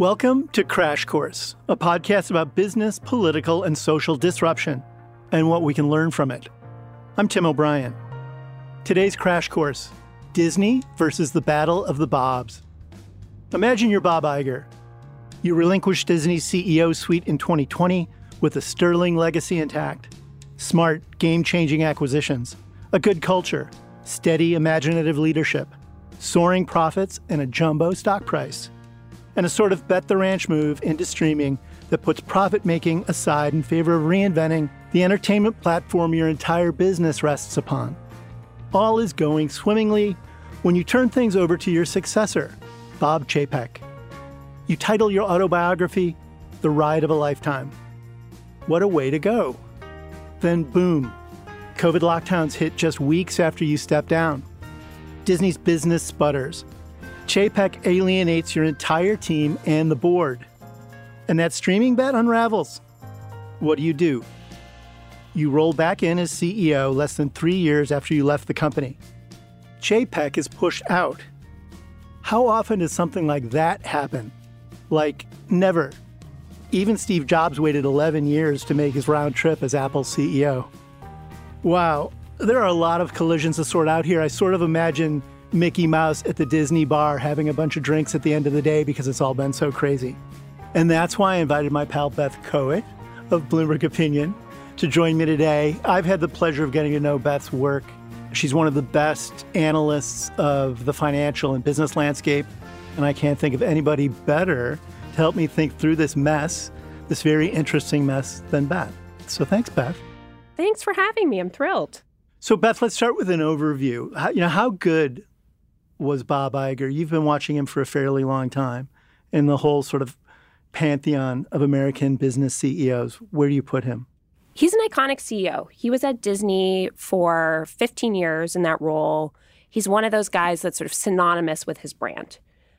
Welcome to Crash Course, a podcast about business, political, and social disruption and what we can learn from it. I'm Tim O'Brien. Today's Crash Course Disney versus the Battle of the Bobs. Imagine you're Bob Iger. You relinquished Disney's CEO suite in 2020 with a sterling legacy intact. Smart, game changing acquisitions, a good culture, steady, imaginative leadership, soaring profits, and a jumbo stock price and a sort of bet the ranch move into streaming that puts profit making aside in favor of reinventing the entertainment platform your entire business rests upon. All is going swimmingly when you turn things over to your successor, Bob Chapek. You title your autobiography The Ride of a Lifetime. What a way to go! Then, boom, COVID lockdowns hit just weeks after you step down. Disney's business sputters Chapek alienates your entire team and the board. And that streaming bet unravels. What do you do? You roll back in as CEO less than three years after you left the company. Chapek is pushed out. How often does something like that happen? Like, never. Even Steve Jobs waited 11 years to make his round trip as Apple's CEO. Wow, there are a lot of collisions to sort out here. I sort of imagine Mickey Mouse at the Disney bar having a bunch of drinks at the end of the day because it's all been so crazy. And that's why I invited my pal Beth Kowitt of Bloomberg Opinion to join me today. I've had the pleasure of getting to know Beth's work. She's one of the best analysts of the financial and business landscape, and I can't think of anybody better to help me think through this mess, this very interesting mess, than Beth. So thanks, Beth. Thanks for having me. I'm thrilled. So, Beth, let's start with an overview. How, you know, how good was Bob Iger. You've been watching him for a fairly long time in the whole sort of pantheon of American business CEOs. Where do you put him? He's an iconic CEO. He was at Disney for 15 years in that role. He's one of those guys that's sort of synonymous with his brand.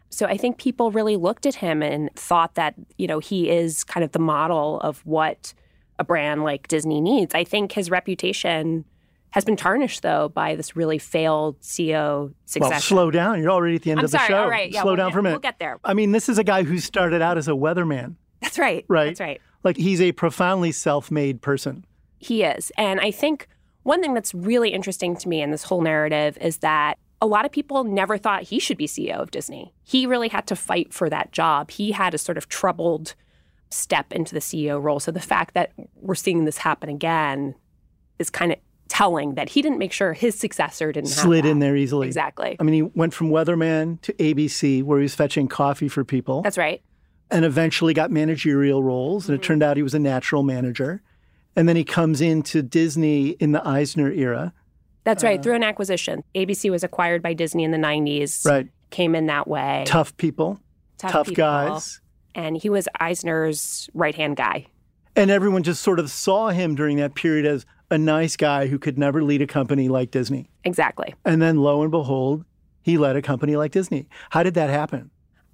So I think people really looked at him and thought that, you know, he is kind of the model of what a brand like Disney needs. I think his reputation has been tarnished though by this really failed CEO succession. Well, slow down. You're already at the end I'm of the sorry. show. All right. Yeah, slow we'll, down for a minute. We'll get there. I mean, this is a guy who started out as a weatherman. That's right. Right. That's right. Like he's a profoundly self-made person. He is. And I think one thing that's really interesting to me in this whole narrative is that a lot of people never thought he should be CEO of Disney. He really had to fight for that job. He had a sort of troubled step into the CEO role. So the fact that we're seeing this happen again is kind of telling that he didn't make sure his successor didn't slid in there easily. Exactly. I mean, he went from weatherman to ABC, where he was fetching coffee for people. That's right. And eventually got managerial roles, and mm-hmm. it turned out he was a natural manager. And then he comes into Disney in the Eisner era. That's right, uh, through an acquisition. ABC was acquired by Disney in the 90s. Right. Came in that way. Tough people. Tough, tough people. guys. And he was Eisner's right hand guy. And everyone just sort of saw him during that period as a nice guy who could never lead a company like Disney. Exactly. And then lo and behold, he led a company like Disney. How did that happen?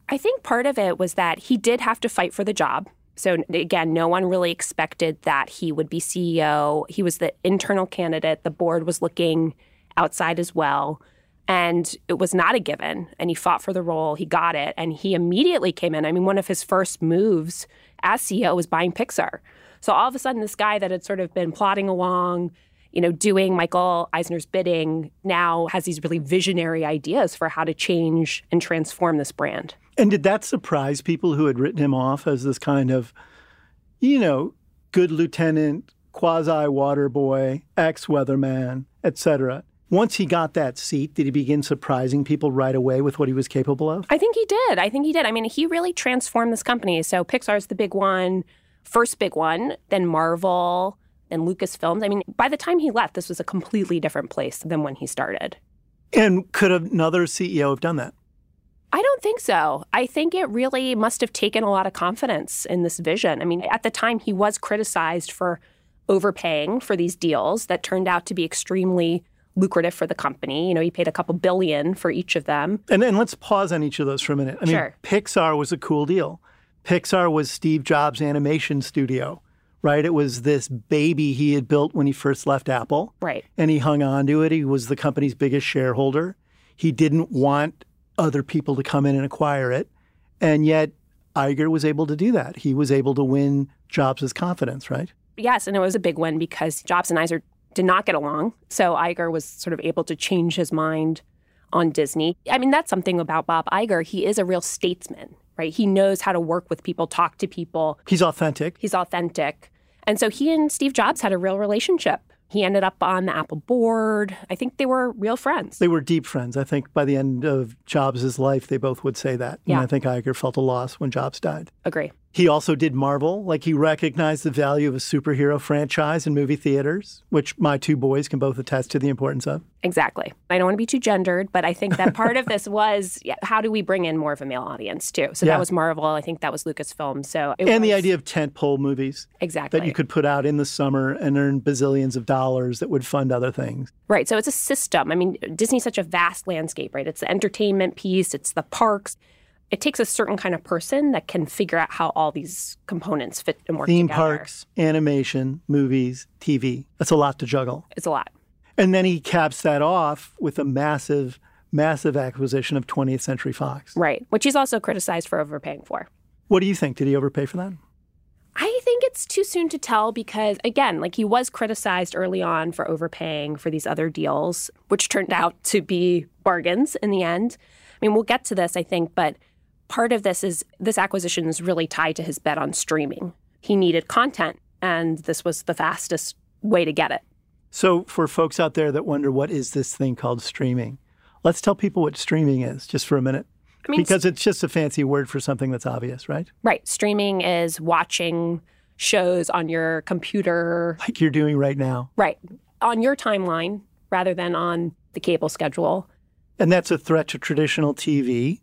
I think part of it was that he did have to fight for the job. So again, no one really expected that he would be CEO. He was the internal candidate. The board was looking outside as well. And it was not a given. And he fought for the role. He got it. And he immediately came in. I mean, one of his first moves as CEO was buying Pixar. So all of a sudden, this guy that had sort of been plodding along, you know, doing Michael Eisner's bidding now has these really visionary ideas for how to change and transform this brand. And did that surprise people who had written him off as this kind of, you know, good lieutenant, quasi water boy, ex weatherman, etc.? Once he got that seat, did he begin surprising people right away with what he was capable of? I think he did. I think he did. I mean, he really transformed this company. So Pixar's the big one first big one, then Marvel, then Lucasfilms. I mean, by the time he left, this was a completely different place than when he started. And could another CEO have done that? I don't think so. I think it really must have taken a lot of confidence in this vision. I mean, at the time, he was criticized for overpaying for these deals that turned out to be extremely lucrative for the company. You know, he paid a couple billion for each of them. And, and let's pause on each of those for a minute. I mean, Sure. Pixar was a cool deal. Pixar was Steve Jobs' animation studio, right? It was this baby he had built when he first left Apple. Right. And he hung on to it. He was the company's biggest shareholder. He didn't want other people to come in and acquire it. And yet, Iger was able to do that. He was able to win Jobs' confidence, right? Yes, and it was a big win because Jobs and Iger did not get along. So Iger was sort of able to change his mind on Disney. I mean, that's something about Bob Iger. He is a real statesman, right? He knows how to work with people, talk to people. He's authentic. He's authentic. And so he and Steve Jobs had a real relationship. He ended up on the Apple board. I think they were real friends. They were deep friends. I think by the end of Jobs' life, they both would say that. Yeah. And I think Iger felt a loss when Jobs died. Agree. He also did Marvel. Like he recognized the value of a superhero franchise in movie theaters, which my two boys can both attest to the importance of. Exactly. I don't want to be too gendered, but I think that part of this was yeah, how do we bring in more of a male audience too? So Yeah. that was Marvel. I think that was Lucasfilm. So it and the idea of tentpole movies exactly that you could put out in the summer and earn bazillions of dollars that would fund other things. Right. So it's a system. I mean, Disney's such a vast landscape, right? It's the entertainment piece, it's the parks. It takes a certain kind of person that can figure out how all these components fit and work Theme together. parks, animation, movies, TV. That's a lot to juggle. It's a lot. And then he caps that off with a massive, massive acquisition of 20th Century Fox. Right. Which he's also criticized for overpaying for. What do you think? Did he overpay for that? I think it's too soon to tell because, again, like he was criticized early on for overpaying for these other deals, which turned out to be bargains in the end. I mean, we'll get to this, I think, but part of this is this acquisition is really tied to his bet on streaming. He needed content, and this was the fastest way to get it. So, for folks out there that wonder what is this thing called streaming, let's tell people what streaming is just for a minute. I mean, because it's just a fancy word for something that's obvious, right? right, streaming is watching shows on your computer, Like you're doing right now. right, on your timeline rather than on the cable schedule. And that's a threat to traditional TV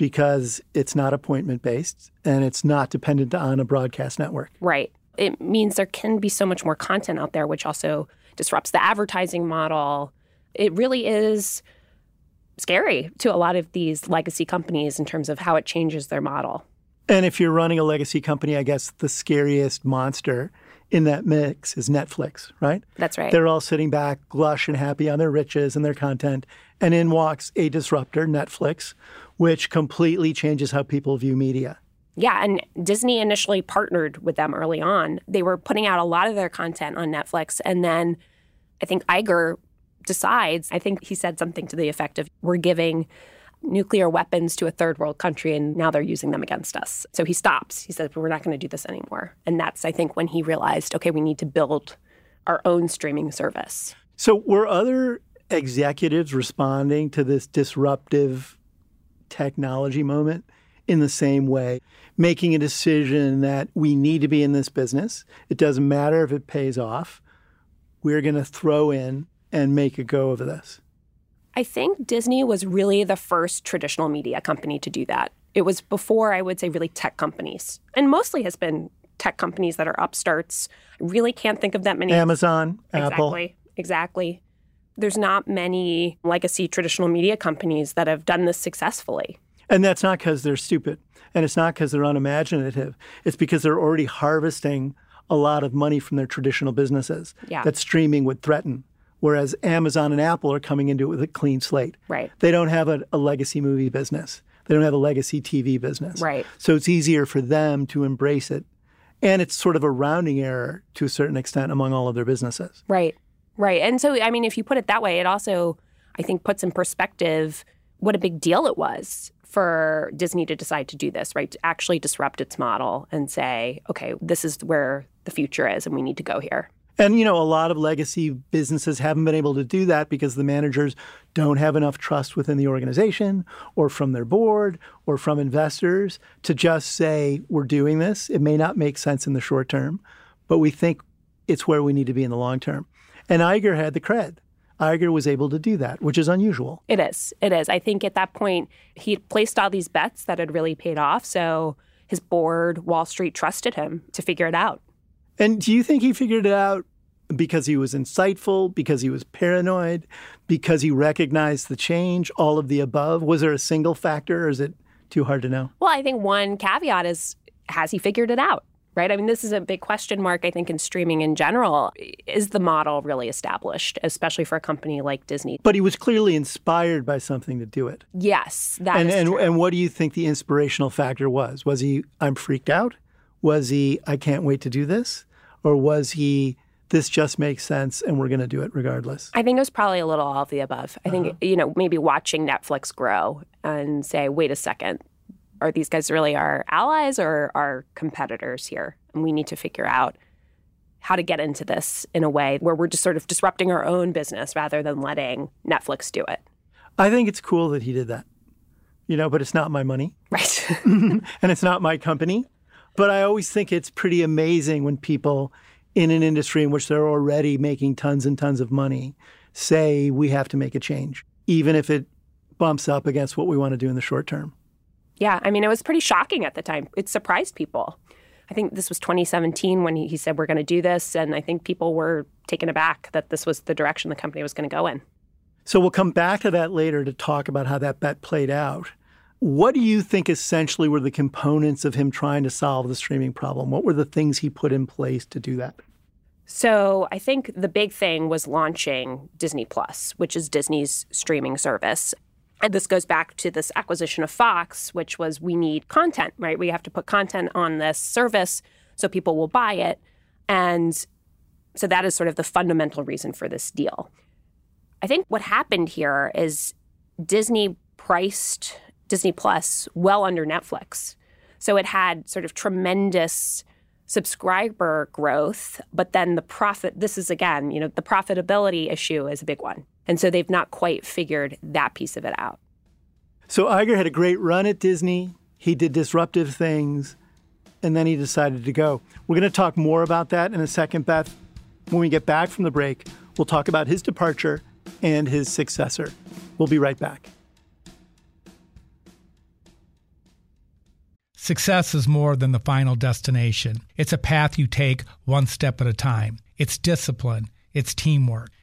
because it's not appointment based and it's not dependent on a broadcast network. Right. It means there can be so much more content out there, which also disrupts the advertising model. It really is scary to a lot of these legacy companies in terms of how it changes their model. And if you're running a legacy company, I guess the scariest monster in that mix is Netflix, right? That's right. They're all sitting back, lush and happy on their riches and their content. And in walks a disruptor, Netflix, which completely changes how people view media. Yeah, and Disney initially partnered with them early on. They were putting out a lot of their content on Netflix. And then I think Iger decides, I think he said something to the effect of, we're giving nuclear weapons to a third world country and now they're using them against us. So he stops. He says, we're not going to do this anymore. And that's, I think, when he realized, okay, we need to build our own streaming service. So, were other executives responding to this disruptive technology moment in the same way, making a decision that we need to be in this business? It doesn't matter if it pays off. We're going to throw in and make a go of this. I think Disney was really the first traditional media company to do that. It was before, I would say, really tech companies, and mostly has been tech companies that are upstarts. I really can't think of that many. Amazon, Apple. Exactly. There's not many legacy traditional media companies that have done this successfully. And that's not because they're stupid. And it's not because they're unimaginative. It's because they're already harvesting a lot of money from their traditional businesses Yeah. that streaming would threaten. Whereas Amazon and Apple are coming into it with a clean slate. Right. They don't have a, a legacy movie business, they don't have a legacy TV business. Right. So it's easier for them to embrace it. And it's sort of a rounding error to a certain extent among all of their businesses. Right. Right. And so, I mean, if you put it that way, it also, I think, puts in perspective what a big deal it was for Disney to decide to do this, right? To actually disrupt its model and say, okay, this is where the future is and we need to go here. And, you know, a lot of legacy businesses haven't been able to do that because the managers don't have enough trust within the organization or from their board or from investors to just say, we're doing this. It may not make sense in the short term, but we think it's where we need to be in the long term. And Iger had the cred. Iger was able to do that, which is unusual. It is. It is. I think at that point, he placed all these bets that had really paid off. So his board, Wall Street, trusted him to figure it out. And do you think he figured it out because he was insightful, because he was paranoid, because he recognized the change, all of the above? Was there a single factor or is it too hard to know? Well, I think one caveat is has he figured it out? Right? I mean, this is a big question mark, I think, in streaming in general. Is the model really established, especially for a company like Disney? But he was clearly inspired by something to do it. Yes, that and, is and, and what do you think the inspirational factor was? Was he, I'm freaked out? Was he, I can't wait to do this? Or was he, this just makes sense and we're going to do it regardless? I think it was probably a little all of the above. I think, uh-huh. you know, maybe watching Netflix grow and say, wait a second, are these guys really our allies or our competitors here? And we need to figure out how to get into this in a way where we're just sort of disrupting our own business rather than letting Netflix do it. I think it's cool that he did that, you know, but it's not my money Right. and it's not my company. But I always think it's pretty amazing when people in an industry in which they're already making tons and tons of money say we have to make a change, even if it bumps up against what we want to do in the short term. Yeah. I mean, it was pretty shocking at the time. It surprised people. I think this was 2017 when he, he said, we're going to do this. And I think people were taken aback that this was the direction the company was going to go in. So we'll come back to that later to talk about how that bet played out. What do you think essentially were the components of him trying to solve the streaming problem? What were the things he put in place to do that? So I think the big thing was launching Disney Plus, which is Disney's streaming service. And this goes back to this acquisition of Fox, which was we need content, right? We have to put content on this service so people will buy it. And so that is sort of the fundamental reason for this deal. I think what happened here is Disney priced Disney Plus well under Netflix. So it had sort of tremendous subscriber growth, but then the profit this is again, you know, the profitability issue is a big one. And so they've not quite figured that piece of it out. So Iger had a great run at Disney. He did disruptive things, and then he decided to go. We're going to talk more about that in a second, Beth. When we get back from the break, we'll talk about his departure and his successor. We'll be right back. Success is more than the final destination. It's a path you take one step at a time. It's discipline, it's teamwork,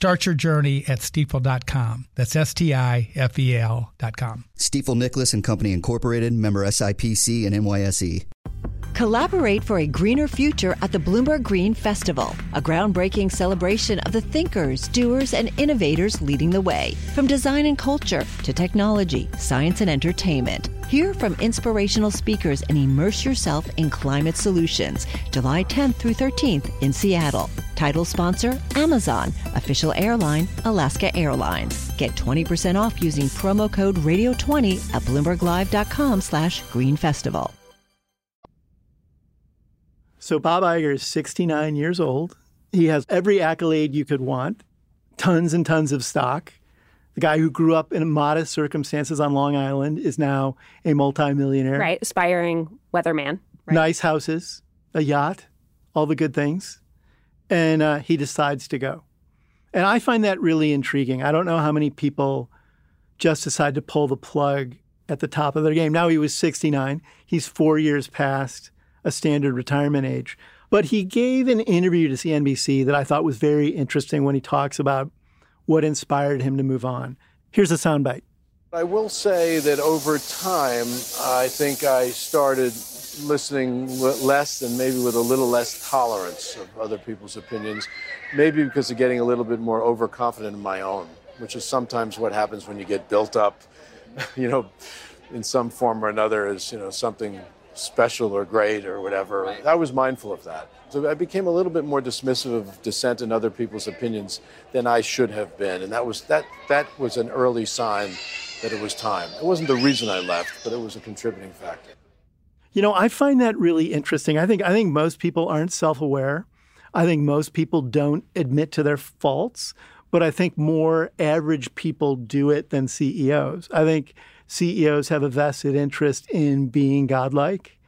Start your journey at stifel.com. That's S T I F E L.com. Stifel Nicolaus and Company Incorporated, member SIPC and NYSE. Collaborate for a greener future at the Bloomberg Green Festival, a groundbreaking celebration of the thinkers, doers, and innovators leading the way. From design and culture to technology, science, and entertainment. Hear from inspirational speakers and immerse yourself in climate solutions. July 10th through 13th in Seattle. Title sponsor Amazon. Official airline Alaska Airlines. Get 20% off using promo code Radio20 at BloombergLive.com slash Green Festival. So Bob Iger is 69 years old. He has every accolade you could want, tons and tons of stock. The guy who grew up in modest circumstances on Long Island is now a multimillionaire. Right? Aspiring weatherman. Right? Nice houses, a yacht, all the good things. And uh, he decides to go. And I find that really intriguing. I don't know how many people just decide to pull the plug at the top of their game. Now he was 69. He's four years past a standard retirement age. But he gave an interview to CNBC that I thought was very interesting when he talks about what inspired him to move on. Here's a soundbite. I will say that over time, I think I started listening less and maybe with a little less tolerance of other people's opinions, maybe because of getting a little bit more overconfident in my own, which is sometimes what happens when you get built up, you know, in some form or another as you know something special or great or whatever. Right. I was mindful of that. So I became a little bit more dismissive of dissent and other people's opinions than I should have been, and that was that that was an early sign that it was time. It wasn't the reason I left, but it was a contributing factor. You know, I find that really interesting. I think I think most people aren't self-aware. I think most people don't admit to their faults, but I think more average people do it than CEOs. I think CEOs have a vested interest in being godlike,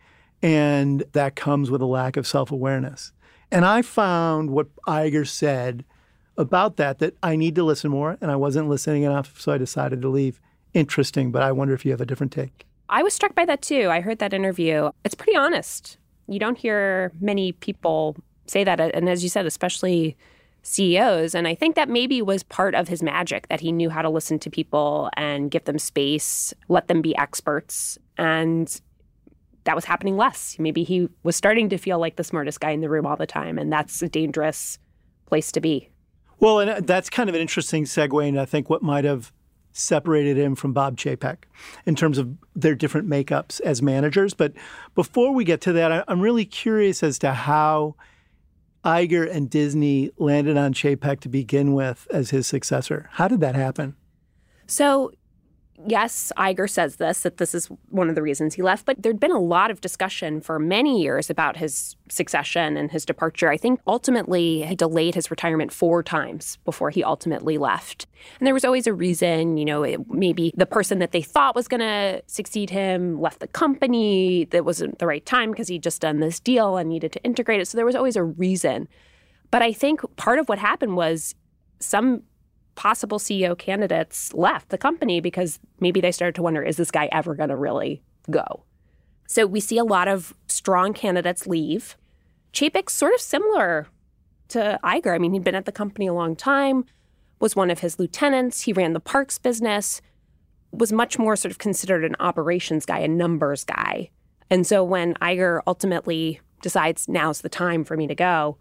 and that comes with a lack of self-awareness. And I found what Iger said about that that I need to listen more, and I wasn't listening enough, so I decided to leave. Interesting, but I wonder if you have a different take. I was struck by that too. I heard that interview. It's pretty honest. You don't hear many people say that. And as you said, especially CEOs. And I think that maybe was part of his magic that he knew how to listen to people and give them space, let them be experts. And that was happening less. Maybe he was starting to feel like the smartest guy in the room all the time. And that's a dangerous place to be. Well, and uh, that's kind of an interesting segue. And I think what might have separated him from Bob Chapek in terms of their different makeups as managers. But before we get to that, I'm really curious as to how Iger and Disney landed on Chapek to begin with as his successor. How did that happen? So yes, Iger says this, that this is one of the reasons he left, but there'd been a lot of discussion for many years about his succession and his departure. I think ultimately he delayed his retirement four times before he ultimately left. And there was always a reason, you know, it, maybe the person that they thought was going to succeed him left the company. That wasn't the right time because he'd just done this deal and needed to integrate it. So there was always a reason. But I think part of what happened was some possible CEO candidates left the company because maybe they started to wonder is this guy ever going to really go? So we see a lot of strong candidates leave. Chapek's sort of similar to Iger. I mean, he'd been at the company a long time, was one of his lieutenants. He ran the parks business, was much more sort of considered an operations guy, a numbers guy. And so when Iger ultimately decides now's the time for me to go,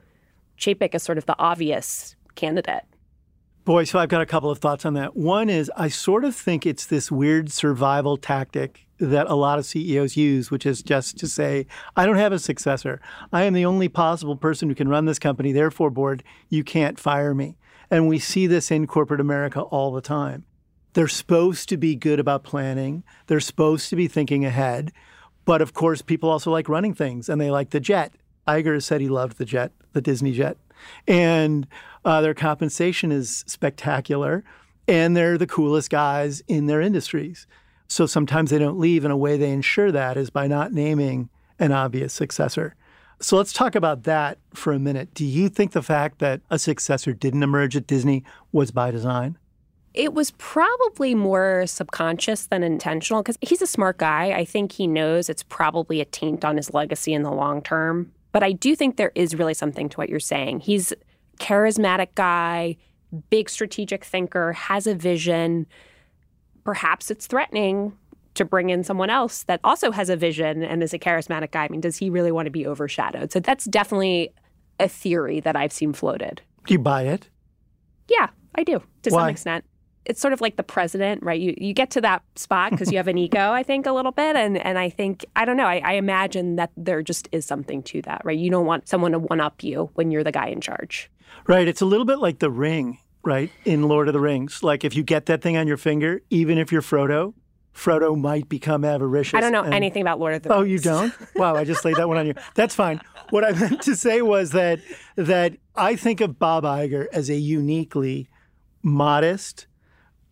Chapek is sort of the obvious candidate. Boy, so I've got a couple of thoughts on that. One is I sort of think it's this weird survival tactic that a lot of CEOs use, which is just to say, I don't have a successor. I am the only possible person who can run this company. Therefore, board, you can't fire me. And we see this in corporate America all the time. They're supposed to be good about planning, they're supposed to be thinking ahead. But of course, people also like running things and they like the jet. Iger said he loved the jet, the Disney jet. And uh, their compensation is spectacular, and they're the coolest guys in their industries. So sometimes they don't leave, and a way they ensure that is by not naming an obvious successor. So let's talk about that for a minute. Do you think the fact that a successor didn't emerge at Disney was by design? It was probably more subconscious than intentional because he's a smart guy. I think he knows it's probably a taint on his legacy in the long term. But I do think there is really something to what you're saying. He's charismatic guy, big strategic thinker, has a vision. Perhaps it's threatening to bring in someone else that also has a vision and is a charismatic guy. I mean, does he really want to be overshadowed? So that's definitely a theory that I've seen floated. Do you buy it? Yeah, I do to Why? some extent. It's sort of like the president, right? You you get to that spot because you have an ego, I think, a little bit, and and I think I don't know. I, I imagine that there just is something to that, right? You don't want someone to one up you when you're the guy in charge. Right. It's a little bit like the ring, right? In Lord of the Rings. Like if you get that thing on your finger, even if you're Frodo, Frodo might become avaricious. I don't know and- anything about Lord of the Oh, you don't? Wow, I just laid that one on you. That's fine. What I meant to say was that that I think of Bob Iger as a uniquely modest,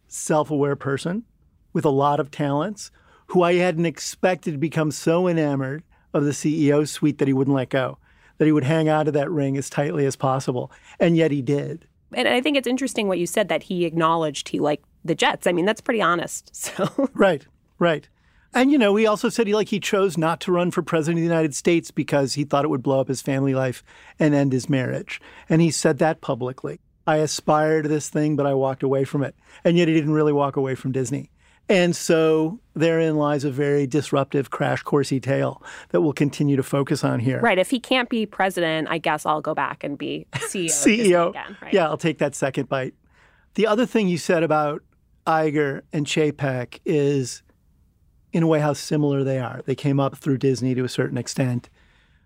self-aware person with a lot of talents who I hadn't expected to become so enamored of the CEO suite that he wouldn't let go, that he would hang out of that ring as tightly as possible. And yet he did. And I think it's interesting what you said that he acknowledged he liked the Jets. I mean, that's pretty honest. So Right, right. And you know, he also said he like he chose not to run for president of the United States because he thought it would blow up his family life and end his marriage. And he said that publicly. I aspired to this thing, but I walked away from it. And yet he didn't really walk away from Disney. And so therein lies a very disruptive crash coursey tale that we'll continue to focus on here. right, if he can't be president, I guess I'll go back and be CEO. CEO. again. Right? Yeah, I'll take that second bite. The other thing you said about Iger and Chapek is in a way how similar they are. They came up through Disney to a certain extent.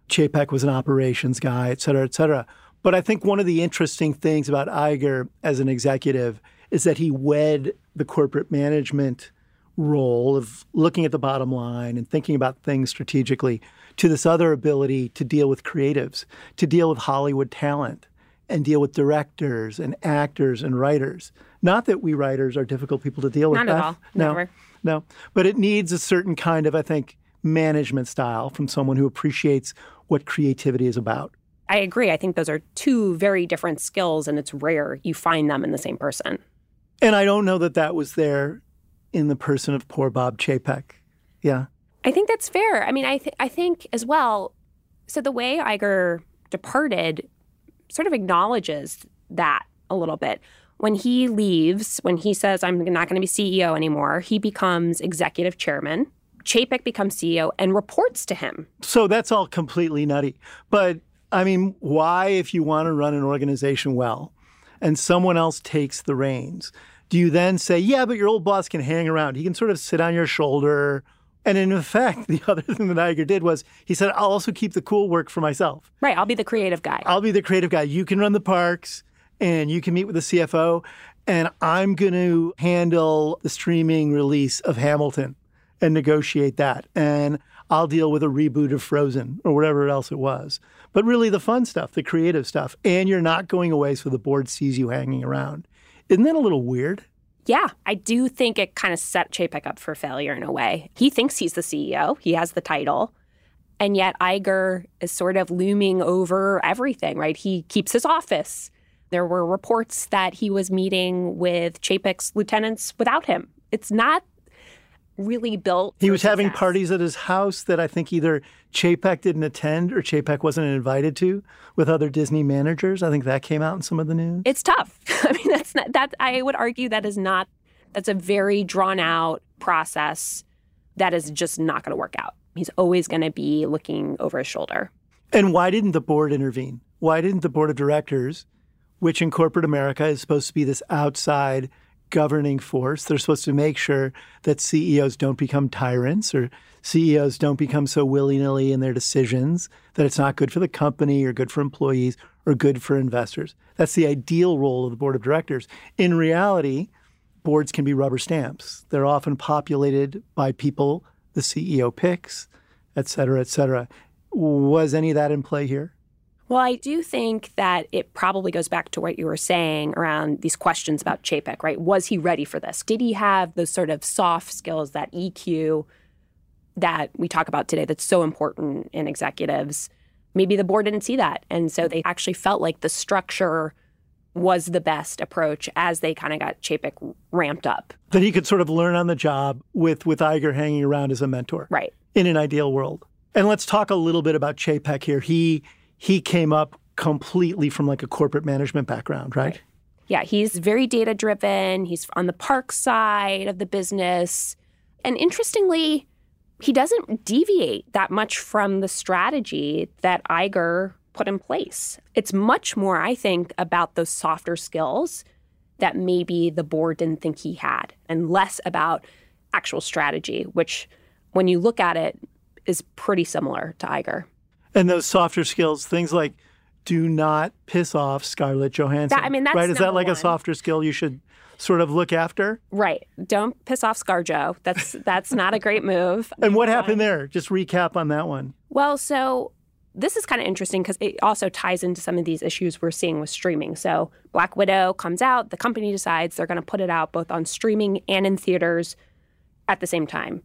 Chapek was an operations guy, et cetera, et cetera. But I think one of the interesting things about Iger as an executive is that he wed the corporate management role of looking at the bottom line and thinking about things strategically to this other ability to deal with creatives, to deal with Hollywood talent, and deal with directors and actors and writers. Not that we writers are difficult people to deal with. Not at all. No, Never. no. But it needs a certain kind of, I think, management style from someone who appreciates what creativity is about. I agree. I think those are two very different skills, and it's rare you find them in the same person. And I don't know that that was there in the person of poor Bob Chapek. Yeah. I think that's fair. I mean, I th- I think as well. So the way Iger departed sort of acknowledges that a little bit. When he leaves, when he says, "I'm not going to be CEO anymore," he becomes executive chairman. Chapek becomes CEO and reports to him. So that's all completely nutty. But I mean, why, if you want to run an organization well and someone else takes the reins, do you then say, yeah, but your old boss can hang around? He can sort of sit on your shoulder. And in effect, the other thing that Iger did was he said, I'll also keep the cool work for myself. Right. I'll be the creative guy. I'll be the creative guy. You can run the parks and you can meet with the CFO. And I'm going to handle the streaming release of Hamilton and negotiate that. And I'll deal with a reboot of Frozen or whatever else it was. But really, the fun stuff, the creative stuff. And you're not going away so the board sees you hanging around. Isn't that a little weird? Yeah, I do think it kind of set Chapek up for failure in a way. He thinks he's the CEO, he has the title. And yet Iger is sort of looming over everything, right? He keeps his office. There were reports that he was meeting with Chapek's lieutenants without him. It's not really built. He was having parties at his house that I think either Chapek didn't attend or Chapek wasn't invited to with other Disney managers. I think that came out in some of the news. It's tough. I mean, that's not that. I would argue that is not. That's a very drawn out process that is just not going to work out. He's always going to be looking over his shoulder. And why didn't the board intervene? Why didn't the board of directors, which in corporate America is supposed to be this outside governing force, they're supposed to make sure that CEOs don't become tyrants or CEOs don't become so willy nilly in their decisions that it's not good for the company or good for employees or good for investors. That's the ideal role of the board of directors. In reality, boards can be rubber stamps. They're often populated by people the CEO picks, et cetera, et cetera. Was any of that in play here? Well, I do think that it probably goes back to what you were saying around these questions about Chapek, right? Was he ready for this? Did he have those sort of soft skills, that EQ that we talk about today that's so important in executives? Maybe the board didn't see that. And so they actually felt like the structure was the best approach as they kind of got Chapek ramped up. That he could sort of learn on the job with, with Iger hanging around as a mentor Right. in an ideal world. And let's talk a little bit about Chapek here. He he came up completely from like a corporate management background, right? Yeah, he's very data driven. He's on the park side of the business. And interestingly, he doesn't deviate that much from the strategy that Iger put in place. It's much more, I think, about those softer skills that maybe the board didn't think he had, and less about actual strategy, which, when you look at it, is pretty similar to Iger. And those softer skills, things like do not piss off Scarlett Johansson. That- I mean, that's right. Is that like a softer skill you should sort of look after? Right. Don't piss off ScarJo. That's that's not a great move. And what happened um, there? Just recap on that one. Well, so this is kind of interesting because it also ties into some of these issues we're seeing with streaming. So Black Widow comes out, the company decides they're going to put it out both on streaming and in theaters at the same time.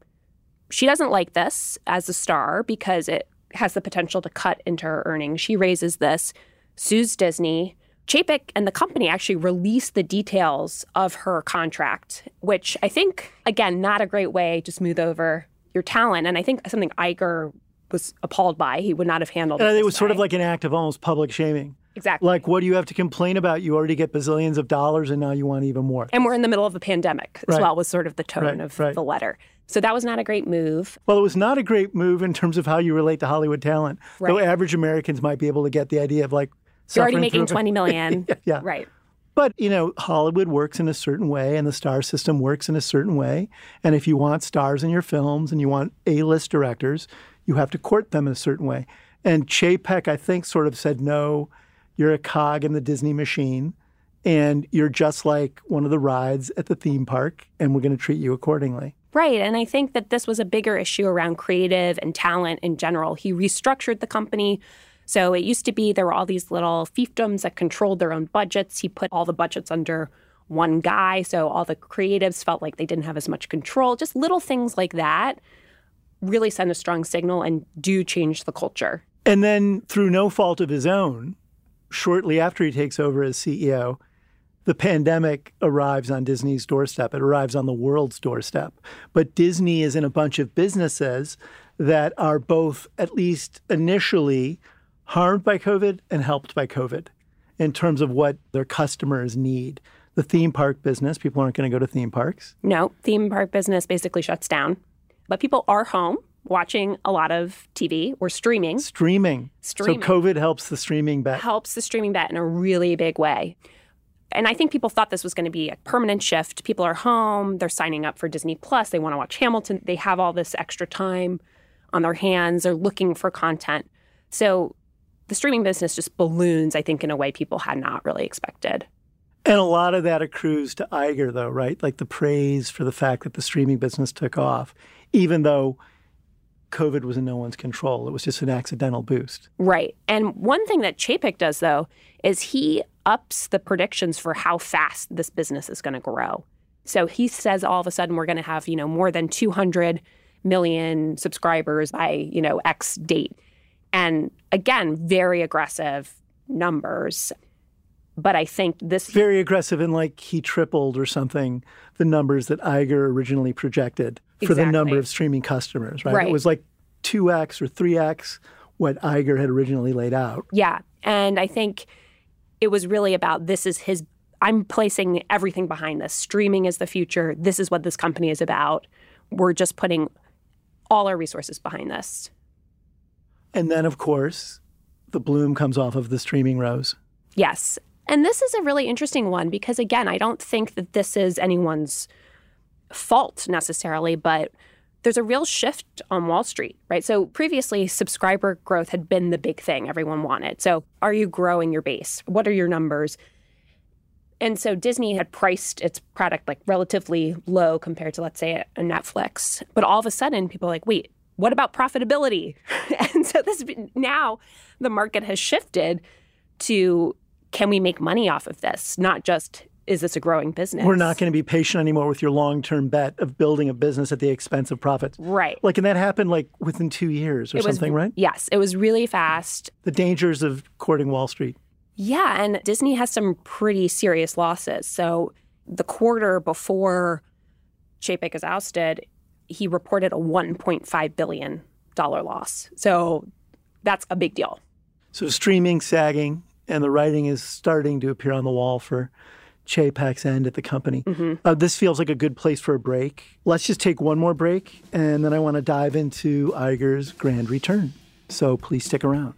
She doesn't like this as a star because it has the potential to cut into her earnings. She raises this, sues Disney. Chapek and the company actually released the details of her contract, which I think, again, not a great way to smooth over your talent. And I think something Iger was appalled by. He would not have handled And it. it was this sort of like an act of almost public shaming. exactly Like, what do you have to complain about? You already get bazillions of dollars, and now you want even more. and we're in the middle of a pandemic as Right. well, was sort of the tone Right, of right. the letter. So that was not a great move. Well, it was not a great move in terms of how you relate to Hollywood talent. Though average Americans might be able to get the idea of like You're already making through- twenty million, yeah. right? But, you know, Hollywood works in a certain way and the star system works in a certain way. And if you want stars in your films and you want A list directors, you have to court them in a certain way. And Chapek, I think, sort of said, no, you're a cog in the Disney machine and you're just like one of the rides at the theme park, and we're going to treat you accordingly. Right. And I think that this was a bigger issue around creative and talent in general. He restructured the company. So it used to be there were all these little fiefdoms that controlled their own budgets. He put all the budgets under one guy. So all the creatives felt like they didn't have as much control. Just little things like that really send a strong signal and do change the culture. And then, through no fault of his own, shortly after he takes over as CEO, the pandemic arrives on Disney's doorstep. It arrives on the world's doorstep. But Disney is in a bunch of businesses that are both, at least initially, harmed by COVID and helped by COVID in terms of what their customers need. The theme park business, people aren't going to go to theme parks. No, theme park business basically shuts down. But people are home watching a lot of TV or streaming. Streaming. Streaming. So COVID helps the streaming bet. Helps the streaming bet in a really big way. And I think people thought this was going to be a permanent shift. People are home, they're signing up for Disney Plus, they want to watch Hamilton, they have all this extra time on their hands, they're looking for content. So the streaming business just balloons, I think, in a way people had not really expected. And a lot of that accrues to Iger, though, right? Like the praise for the fact that the streaming business took off, even though COVID was in no one's control. It was just an accidental boost. Right. And one thing that Chapek does, though, is he ups the predictions for how fast this business is going to grow. So he says all of a sudden we're going to have, you know, more than 200 million subscribers by, you know, X date. And again, very aggressive numbers. But I think this very aggressive and like he tripled or something the numbers that Iger originally projected for exactly. the number of streaming customers, right? right? It was like 2x or 3x what Iger had originally laid out. Yeah. And I think it was really about this is his I'm placing everything behind this. Streaming is the future. This is what this company is about. We're just putting all our resources behind this. And then, of course, the bloom comes off of the streaming rose. Yes. And this is a really interesting one because, again, I don't think that this is anyone's fault necessarily, but there's a real shift on Wall Street, right? So previously, subscriber growth had been the big thing everyone wanted. So, are you growing your base? What are your numbers? And so Disney had priced its product like relatively low compared to, let's say, a Netflix. But all of a sudden, people are like, wait, what about profitability? and so this now the market has shifted to can we make money off of this? Not just is this a growing business? We're not going to be patient anymore with your long term bet of building a business at the expense of profits. Right. Like, and that happened like within two years or something, right? Yes, it was really fast. The dangers of courting Wall Street. Yeah, and Disney has some pretty serious losses. So the quarter before Chapek is ousted, he reported a $1.5 billion loss. So that's a big deal. So streaming sagging, and the writing is starting to appear on the wall for Chapek's end at the company. Mm-hmm. Uh, this feels like a good place for a break. Let's just take one more break, and then I want to dive into Iger's grand return. So please stick around.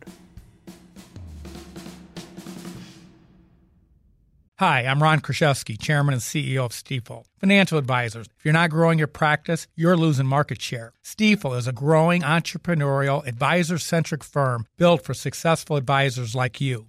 Hi, I'm Ron Kraszewski, Chairman and CEO of Stifel. Financial advisors, if you're not growing your practice, you're losing market share. Stifel is a growing entrepreneurial, advisor centric firm built for successful advisors like you.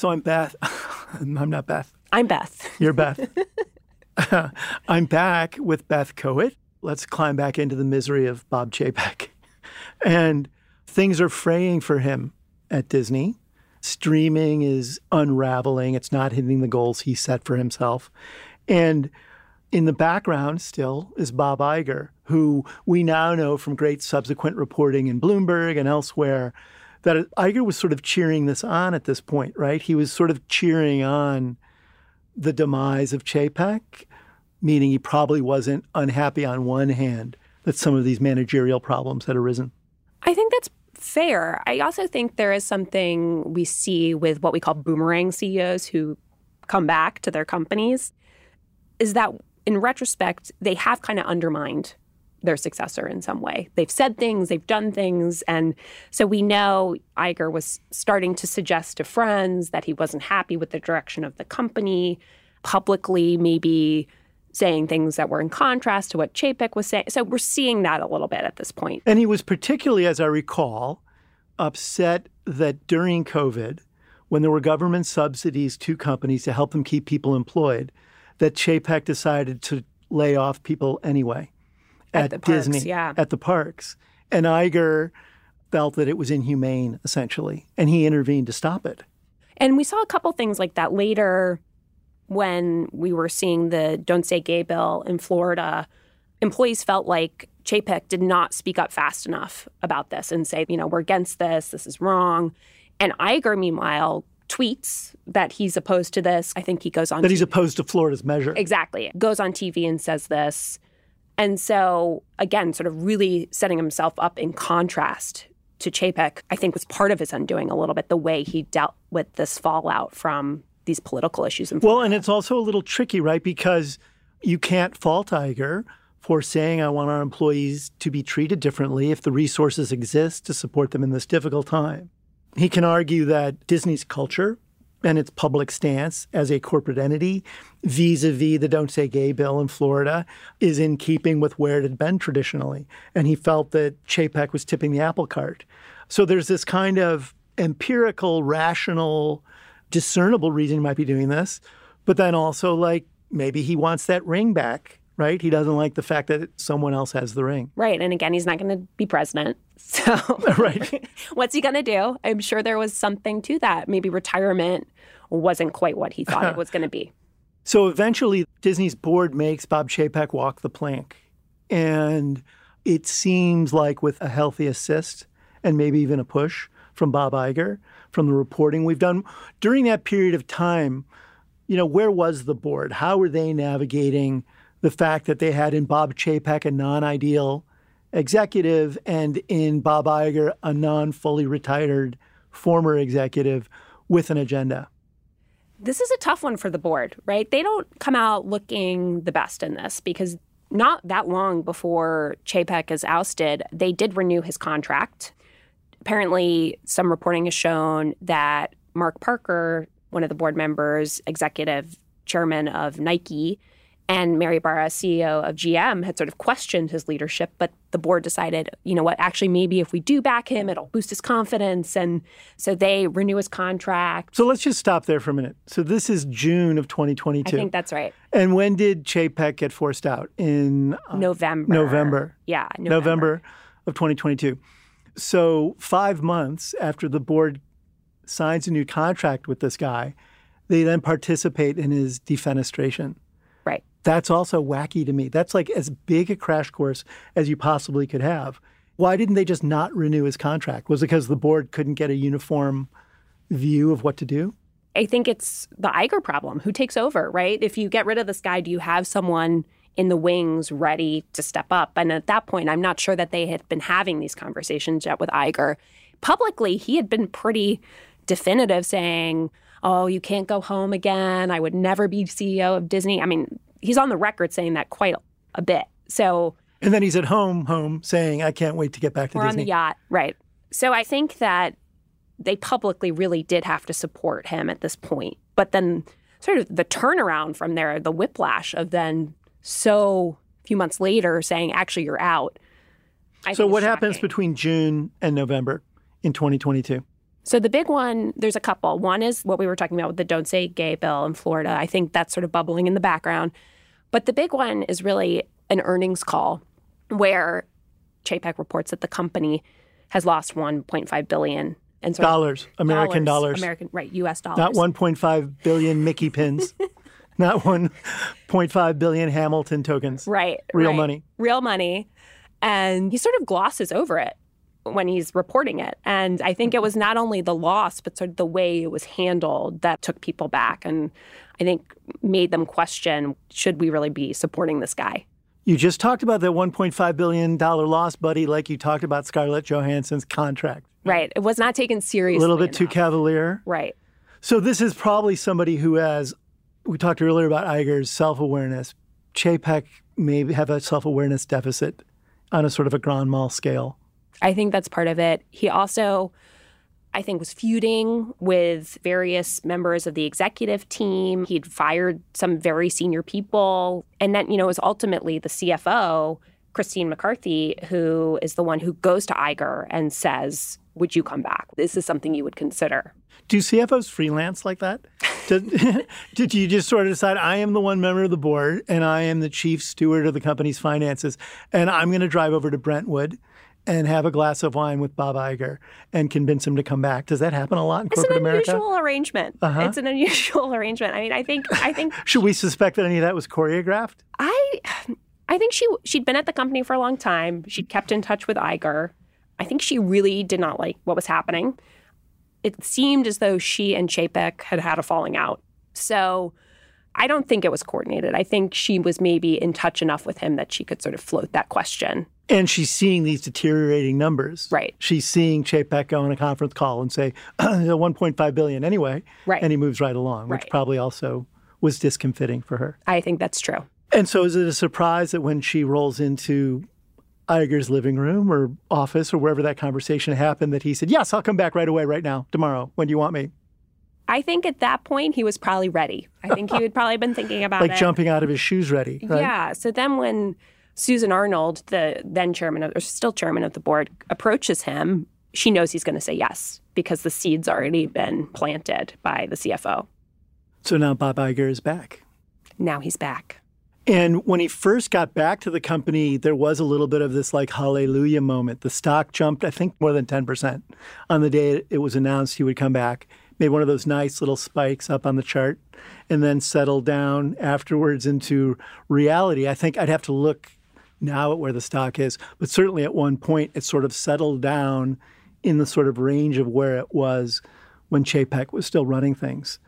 So I'm Beth. I'm not Beth. I'm Beth. You're Beth. I'm back with Beth Kowitt. Let's climb back into the misery of Bob Chapek. And things are fraying for him at Disney. Streaming is unraveling. It's not hitting the goals he set for himself. And in the background still is Bob Iger, who we now know from great subsequent reporting in Bloomberg and elsewhere that Iger was sort of cheering this on at this point, right? He was sort of cheering on the demise of Chapek, meaning he probably wasn't unhappy on one hand that some of these managerial problems had arisen. I think that's fair. I also think there is something we see with what we call boomerang CEOs who come back to their companies is that in retrospect, they have kind of undermined their successor in some way. They've said things, they've done things. And so we know Iger was starting to suggest to friends that he wasn't happy with the direction of the company, publicly, maybe saying things that were in contrast to what Chapek was saying. So we're seeing that a little bit at this point. And he was particularly, as I recall, upset that during COVID, when there were government subsidies to companies to help them keep people employed, that Chapek decided to lay off people anyway at, at, parks, Disney, yeah. at the parks. And Iger felt that it was inhumane, essentially, and he intervened to stop it. And we saw a couple things like that later when we were seeing the Don't Say Gay bill in Florida. Employees felt like Chapek did not speak up fast enough about this and say, you know, we're against this, this is wrong. And Iger, meanwhile, tweets that he's opposed to this. I think he goes on that he's opposed to Florida's measure. Exactly. Goes on TV and says this. And so, again, sort of really setting himself up in contrast to Chapek, I think was part of his undoing a little bit, the way he dealt with this fallout from these political issues. well, and it's also a little tricky, right? Because you can't fault Iger for saying, I want our employees to be treated differently if the resources exist to support them in this difficult time. He can argue that Disney's culture and its public stance as a corporate entity vis a vis the Don't Say Gay bill in Florida is in keeping with where it had been traditionally. And he felt that Chapek was tipping the apple cart. So there's this kind of empirical, rational, discernible reason he might be doing this. But then also, like, maybe he wants that ring back right? He doesn't like the fact that someone else has the ring. Right. And again, he's not going to be president. So, right. what's he going to do? I'm sure there was something to that. Maybe retirement wasn't quite what he thought it was going to be. So, eventually, Disney's board makes Bob Chapek walk the plank. And it seems like with a healthy assist and maybe even a push from Bob Iger, from the reporting we've done during that period of time, you know, where was the board? How were they navigating? The fact that they had in Bob Chapek a non ideal executive and in Bob Iger a non fully retired former executive with an agenda. This is a tough one for the board, right? They don't come out looking the best in this because not that long before Chapek is ousted, they did renew his contract. Apparently, some reporting has shown that Mark Parker, one of the board members, executive chairman of Nike, and Mary Barra, CEO of GM, had sort of questioned his leadership, but the board decided, you know what, actually, maybe if we do back him, it'll boost his confidence. And so they renew his contract. So let's just stop there for a minute. So this is June of 2022. I think that's right. And when did Chapek get forced out? In uh, November. November. Yeah, November. November of 2022. So five months after the board signs a new contract with this guy, they then participate in his defenestration. That's also wacky to me. That's like as big a crash course as you possibly could have. Why didn't they just not renew his contract? Was it because the board couldn't get a uniform view of what to do? I think it's the Iger problem. Who takes over, right? If you get rid of this guy, do you have someone in the wings ready to step up? And at that point, I'm not sure that they had been having these conversations yet with Iger. Publicly, he had been pretty definitive saying, oh, you can't go home again. I would never be CEO of Disney. I mean, he's on the record saying that quite a bit. So, and then he's at home, home saying, I can't wait to get back to we're Disney. on the yacht. Right. So I think that they publicly really did have to support him at this point. But then sort of the turnaround from there, the whiplash of then so a few months later saying, actually, you're out. I so what happens between June and November in 2022? So the big one, there's a couple. One is what we were talking about with the Don't Say Gay bill in Florida. I think that's sort of bubbling in the background. But the big one is really an earnings call where Chapek reports that the company has lost 1.5 billion and dollars, American dollars, dollars, American right, U.S. dollars, not 1.5 billion Mickey pins, not 1.5 billion Hamilton tokens, right, real right. money, real money, and he sort of glosses over it when he's reporting it. And I think it was not only the loss, but sort of the way it was handled that took people back, and I think made them question: Should we really be supporting this guy? You just talked about that $1.5 billion loss, buddy, like you talked about Scarlett Johansson's contract. Right. It was not taken seriously. A little bit enough. too cavalier. Right. So this is probably somebody who has, we talked earlier about Iger's self awareness. Chapek may have a self awareness deficit on a sort of a grand mal scale. I think that's part of it. He also, I think, was feuding with various members of the executive team. He'd fired some very senior people. And then, you know, it was ultimately the CFO, Christine McCarthy, who is the one who goes to Iger and says, would you come back? This is something you would consider. Do CFOs freelance like that? Did, did you just sort of decide, I am the one member of the board and I am the chief steward of the company's finances, and I'm going to drive over to Brentwood and have a glass of wine with Bob Iger and convince him to come back. Does that happen a lot in it's corporate America? It's an unusual arrangement. Uh-huh. It's an unusual arrangement. I mean, I think I think Should we suspect that any of that was choreographed? I I think she she'd been at the company for a long time. She'd kept in touch with Iger. I think she really did not like what was happening. It seemed as though she and Chapek had had a falling out. So I don't think it was coordinated. I think she was maybe in touch enough with him that she could sort of float that question. And she's seeing these deteriorating numbers. Right. She's seeing Chapek go on a conference call and say, 1.5 billion anyway. Right. And he moves right along, which right. probably also was discomfiting for her. I think that's true. And so is it a surprise that when she rolls into Iger's living room or office or wherever that conversation happened that he said, Yes, I'll come back right away, right now, tomorrow. When do you want me? I think at that point he was probably ready. I think he had probably been thinking about it like it. jumping out of his shoes ready. Right? Yeah. So then when Susan Arnold, the then chairman of, or still chairman of the board, approaches him, she knows he's going to say yes because the seed's already been planted by the CFO. So now Bob Iger is back. Now he's back. And when he first got back to the company, there was a little bit of this like hallelujah moment. The stock jumped, I think, more than 10% on the day it was announced he would come back. Made one of those nice little spikes up on the chart and then settled down afterwards into reality. I think I'd have to look now at where the stock is, but certainly at one point it sort of settled down in the sort of range of where it was when Chapek was still running things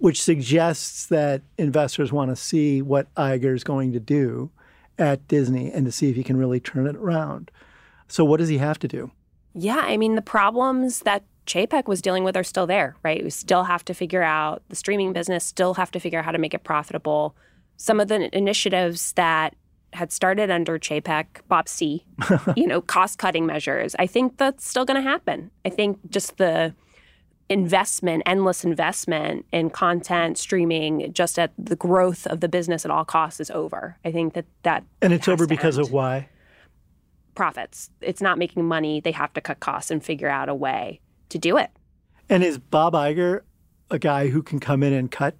which suggests that investors want to see what Iger is going to do at Disney and to see if he can really turn it around. So, what does he have to do? Yeah, I mean, the problems that Chapek was dealing with are still there, right? We still have to figure out the streaming business, still have to figure out how to make it profitable. Some of the initiatives that had started under Chapek, Bob C, you know, cost cutting measures, I think that's still going to happen. I think just the investment, endless investment in content streaming, just at the growth of the business at all costs is over. I think that that and it's over because end. of why profits. It's not making money. They have to cut costs and figure out a way to do it. And is Bob Iger a guy who can come in and cut?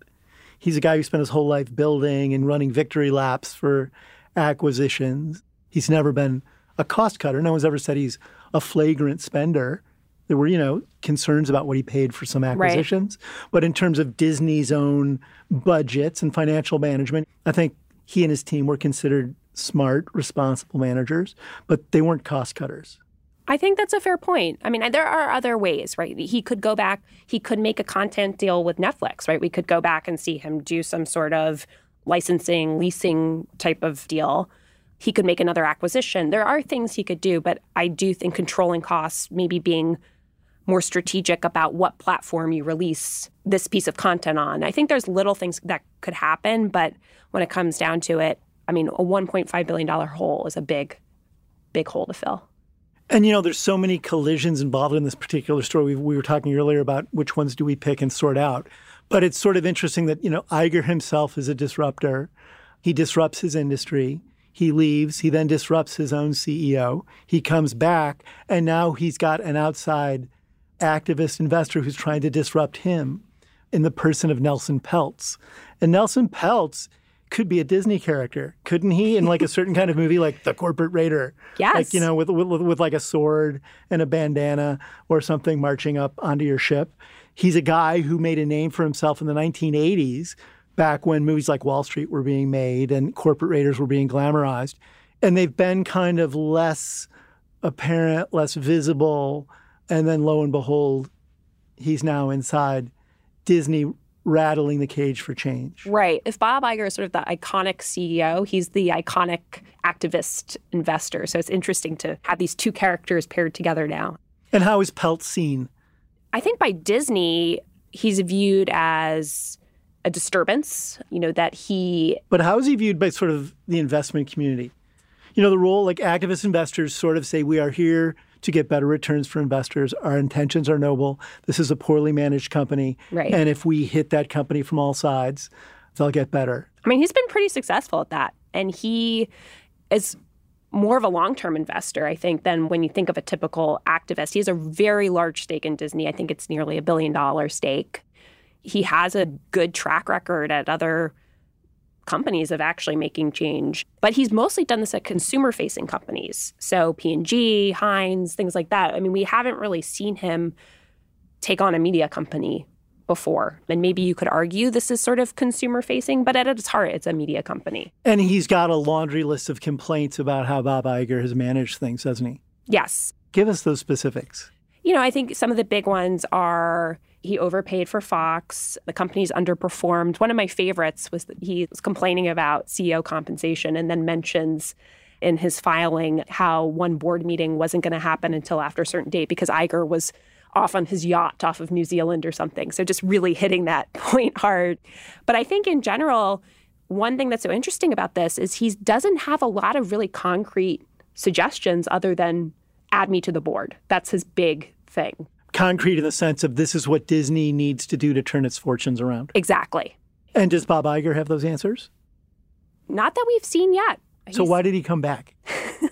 He's a guy who spent his whole life building and running victory laps for acquisitions. He's never been a cost cutter. No one's ever said he's a flagrant spender. There were, you know, concerns about what he paid for some acquisitions. Right. But in terms of Disney's own budgets and financial management, I think he and his team were considered smart, responsible managers, but they weren't cost cutters. I think that's a fair point. I mean, there are other ways, right? He could go back, he could make a content deal with Netflix, right? We could go back and see him do some sort of licensing, leasing type of deal. He could make another acquisition. There are things he could do, but I do think controlling costs, maybe being more strategic about what platform you release this piece of content on. I think there's little things that could happen, but when it comes down to it, I mean, a $1.5 billion hole is a big, big hole to fill. And you know, there's so many collisions involved in this particular story. We, we, were talking earlier about which ones do we pick and sort out. But it's sort of interesting that, you know, Iger himself is a disruptor. He disrupts his industry. He leaves. He then disrupts his own CEO. He comes back, and now he's got an outside activist investor who's trying to disrupt him in the person of Nelson Peltz. And Nelson Peltz could be a Disney character, couldn't he? In like a certain kind of movie, like The Corporate Raider. Yes. Like, you know, with, with, with like a sword and a bandana or something marching up onto your ship. He's a guy who made a name for himself in the 1980s, back when movies like Wall Street were being made and corporate raiders were being glamorized. And they've been kind of less apparent, less visible. And then lo and behold, he's now inside Disney rattling the cage for change. Right. If Bob Iger is sort of the iconic CEO, he's the iconic activist investor. So it's interesting to have these two characters paired together now. And how is Peltz seen? I think by Disney, he's viewed as a disturbance, you know, that he. But how is he viewed by sort of the investment community? You know, the role, like activist investors sort of say, we are here to get better returns for investors. Our intentions are noble. This is a poorly managed company. Right. And if we hit that company from all sides, they'll get better. I mean, he's been pretty successful at that. And he is more of a long term investor, I think, than when you think of a typical activist. He has a very large stake in Disney. I think it's nearly a billion dollar stake. He has a good track record at other companies of actually making change. But he's mostly done this at consumer facing companies. So P&G, Heinz, things like that. I mean, we haven't really seen him take on a media company before. And maybe you could argue this is sort of consumer facing, but at its heart, it's a media company. And he's got a laundry list of complaints about how Bob Iger has managed things, doesn't he? Yes. Give us those specifics. You know, I think some of the big ones are he overpaid for Fox. The company's underperformed. One of my favorites was that he was complaining about CEO compensation and then mentions in his filing how one board meeting wasn't going to happen until after a certain date because Iger was off on his yacht off of New Zealand or something. So just really hitting that point hard. But I think in general, one thing that's so interesting about this is he doesn't have a lot of really concrete suggestions other than add me to the board. That's his big thing concrete in the sense of this is what Disney needs to do to turn its fortunes around. Exactly. And does Bob Iger have those answers? Not that we've seen yet. So why did he come back?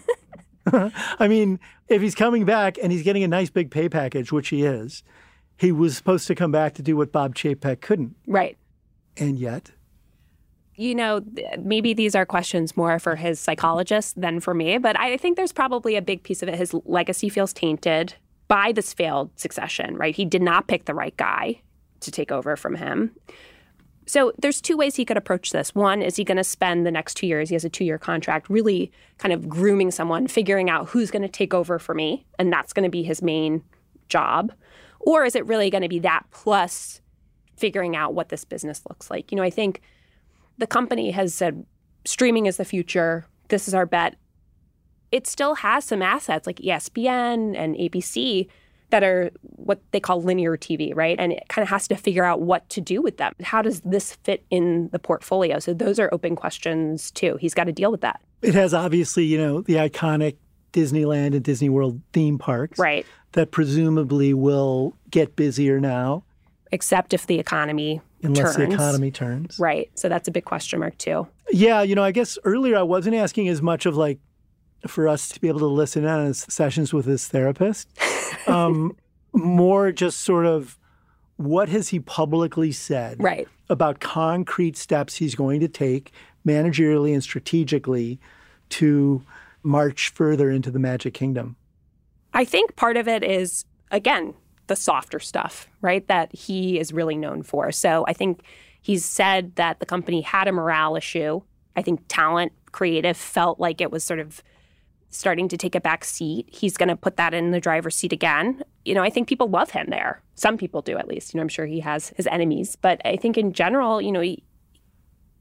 I mean, if he's coming back and he's getting a nice big pay package, which he is, he was supposed to come back to do what Bob Chapek couldn't. Right. And yet, you know, maybe these are questions more for his psychologist than for me, but I think there's probably a big piece of it. His legacy feels tainted by this failed succession, right? He did not pick the right guy to take over from him. So there's two ways he could approach this. One is he going to spend the next two years, he has a two year contract, really kind of grooming someone, figuring out who's going to take over for me. And that's going to be his main job. Or is it really going to be that plus figuring out what this business looks like? You know, I think the company has said streaming is the future. This is our bet it still has some assets like ESPN and ABC that are what they call linear TV, right? And it kind of has to figure out what to do with them. How does this fit in the portfolio? So those are open questions too. He's got to deal with that. It has obviously, you know, the iconic Disneyland and Disney World theme parks. Right. That presumably will get busier now. Except if the economy turns. Unless turns. the economy turns. Right. So that's a big question mark too. Yeah, you know, I guess earlier I wasn't asking as much of like for us to be able to listen in on his sessions with his therapist. Um, more just sort of what has he publicly said right. about concrete steps he's going to take managerially and strategically to march further into the Magic Kingdom? I think part of it is, again, the softer stuff, right? That he is really known for. So I think he's said that the company had a morale issue. I think talent, creative felt like it was sort of starting to take a back seat. He's going to put that in the driver's seat again. You know, I think people love him there. Some people do, at least. You know, I'm sure he has his enemies, but I think in general, you know, he,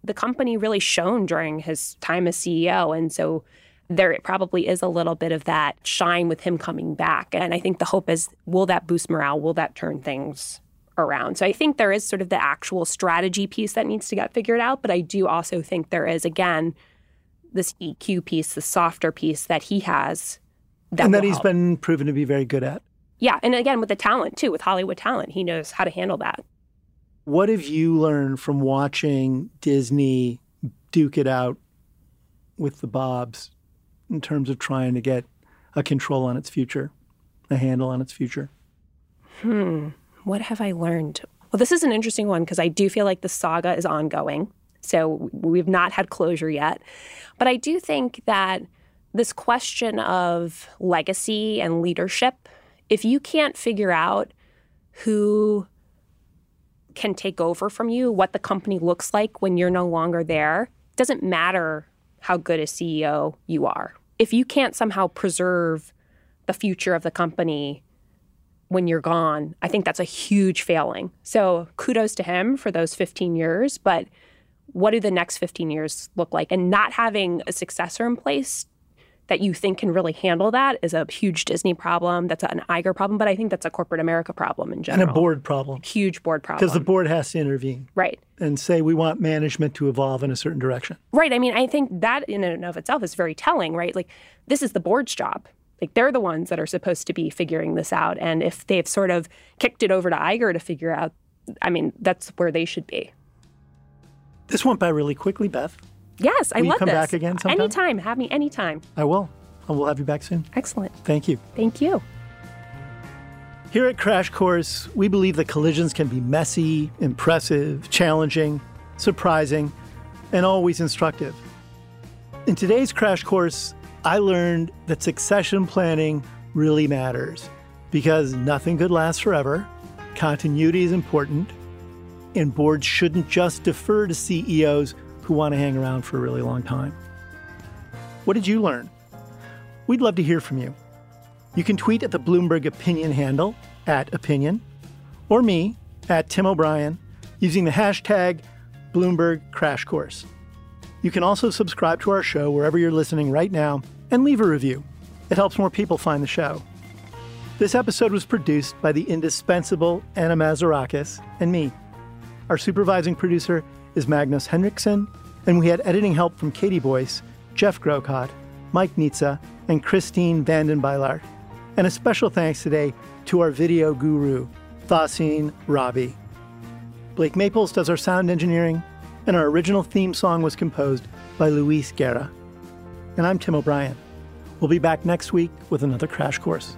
the company really shone during his time as CEO, and so there probably is a little bit of that shine with him coming back. And I think the hope is will that boost morale? Will that turn things around? So I think there is sort of the actual strategy piece that needs to get figured out. But I do also think there is, again, this EQ piece, the softer piece that he has. That and that he's help. been proven to be very good at. Yeah. And again, with the talent too, with Hollywood talent, he knows how to handle that. What have you learned from watching Disney duke it out with the Bobs in terms of trying to get a control on its future, a handle on its future? Hmm. What have I learned? Well, this is an interesting one because I do feel like the saga is ongoing. So we've not had closure yet. But I do think that this question of legacy and leadership, if you can't figure out who can take over from you, what the company looks like when you're no longer there, doesn't matter how good a CEO you are. If you can't somehow preserve the future of the company when you're gone, I think that's a huge failing. So kudos to him for those 15 years, but what do the next 15 years look like? And not having a successor in place that you think can really handle that is a huge Disney problem. That's an Iger problem, but I think that's a corporate America problem in general. And a board problem. Huge board problem. Because the board has to intervene. Right. And say we want management to evolve in a certain direction. Right. I mean, I think that in and of itself is very telling, right? Like, this is the board's job. Like, they're the ones that are supposed to be figuring this out. And if they've sort of kicked it over to Iger to figure out, I mean, that's where they should be. This went by really quickly, Beth. Yes, I Will you love come this. back again sometime? Anytime. Have me anytime. I will. And we'll have you back soon. Excellent. Thank you. Thank you. Here at Crash Course, we believe that collisions can be messy, impressive, challenging, surprising, and always instructive. In today's Crash Course, I learned that succession planning really matters because nothing could last forever, continuity is important, and boards shouldn't just defer to CEOs who want to hang around for a really long time. What did you learn? We'd love to hear from you. You can tweet at the Bloomberg Opinion handle at opinion, or me at Tim O'Brien using the hashtag Bloomberg Crash Course. You can also subscribe to our show wherever you're listening right now and leave a review. It helps more people find the show. This episode was produced by the indispensable Anna Mazarakis and me. Our supervising producer is Magnus Henriksson, and we had editing help from Katie Boyce, Jeff Grocott, Mike Nizza, and Christine Vanden. And a special thanks today to our video guru, Thasin Rabi. Blake Maples does our sound engineering, and our original theme song was composed by Luis Guerra. And I'm Tim O'Brien. We'll be back next week with another crash course.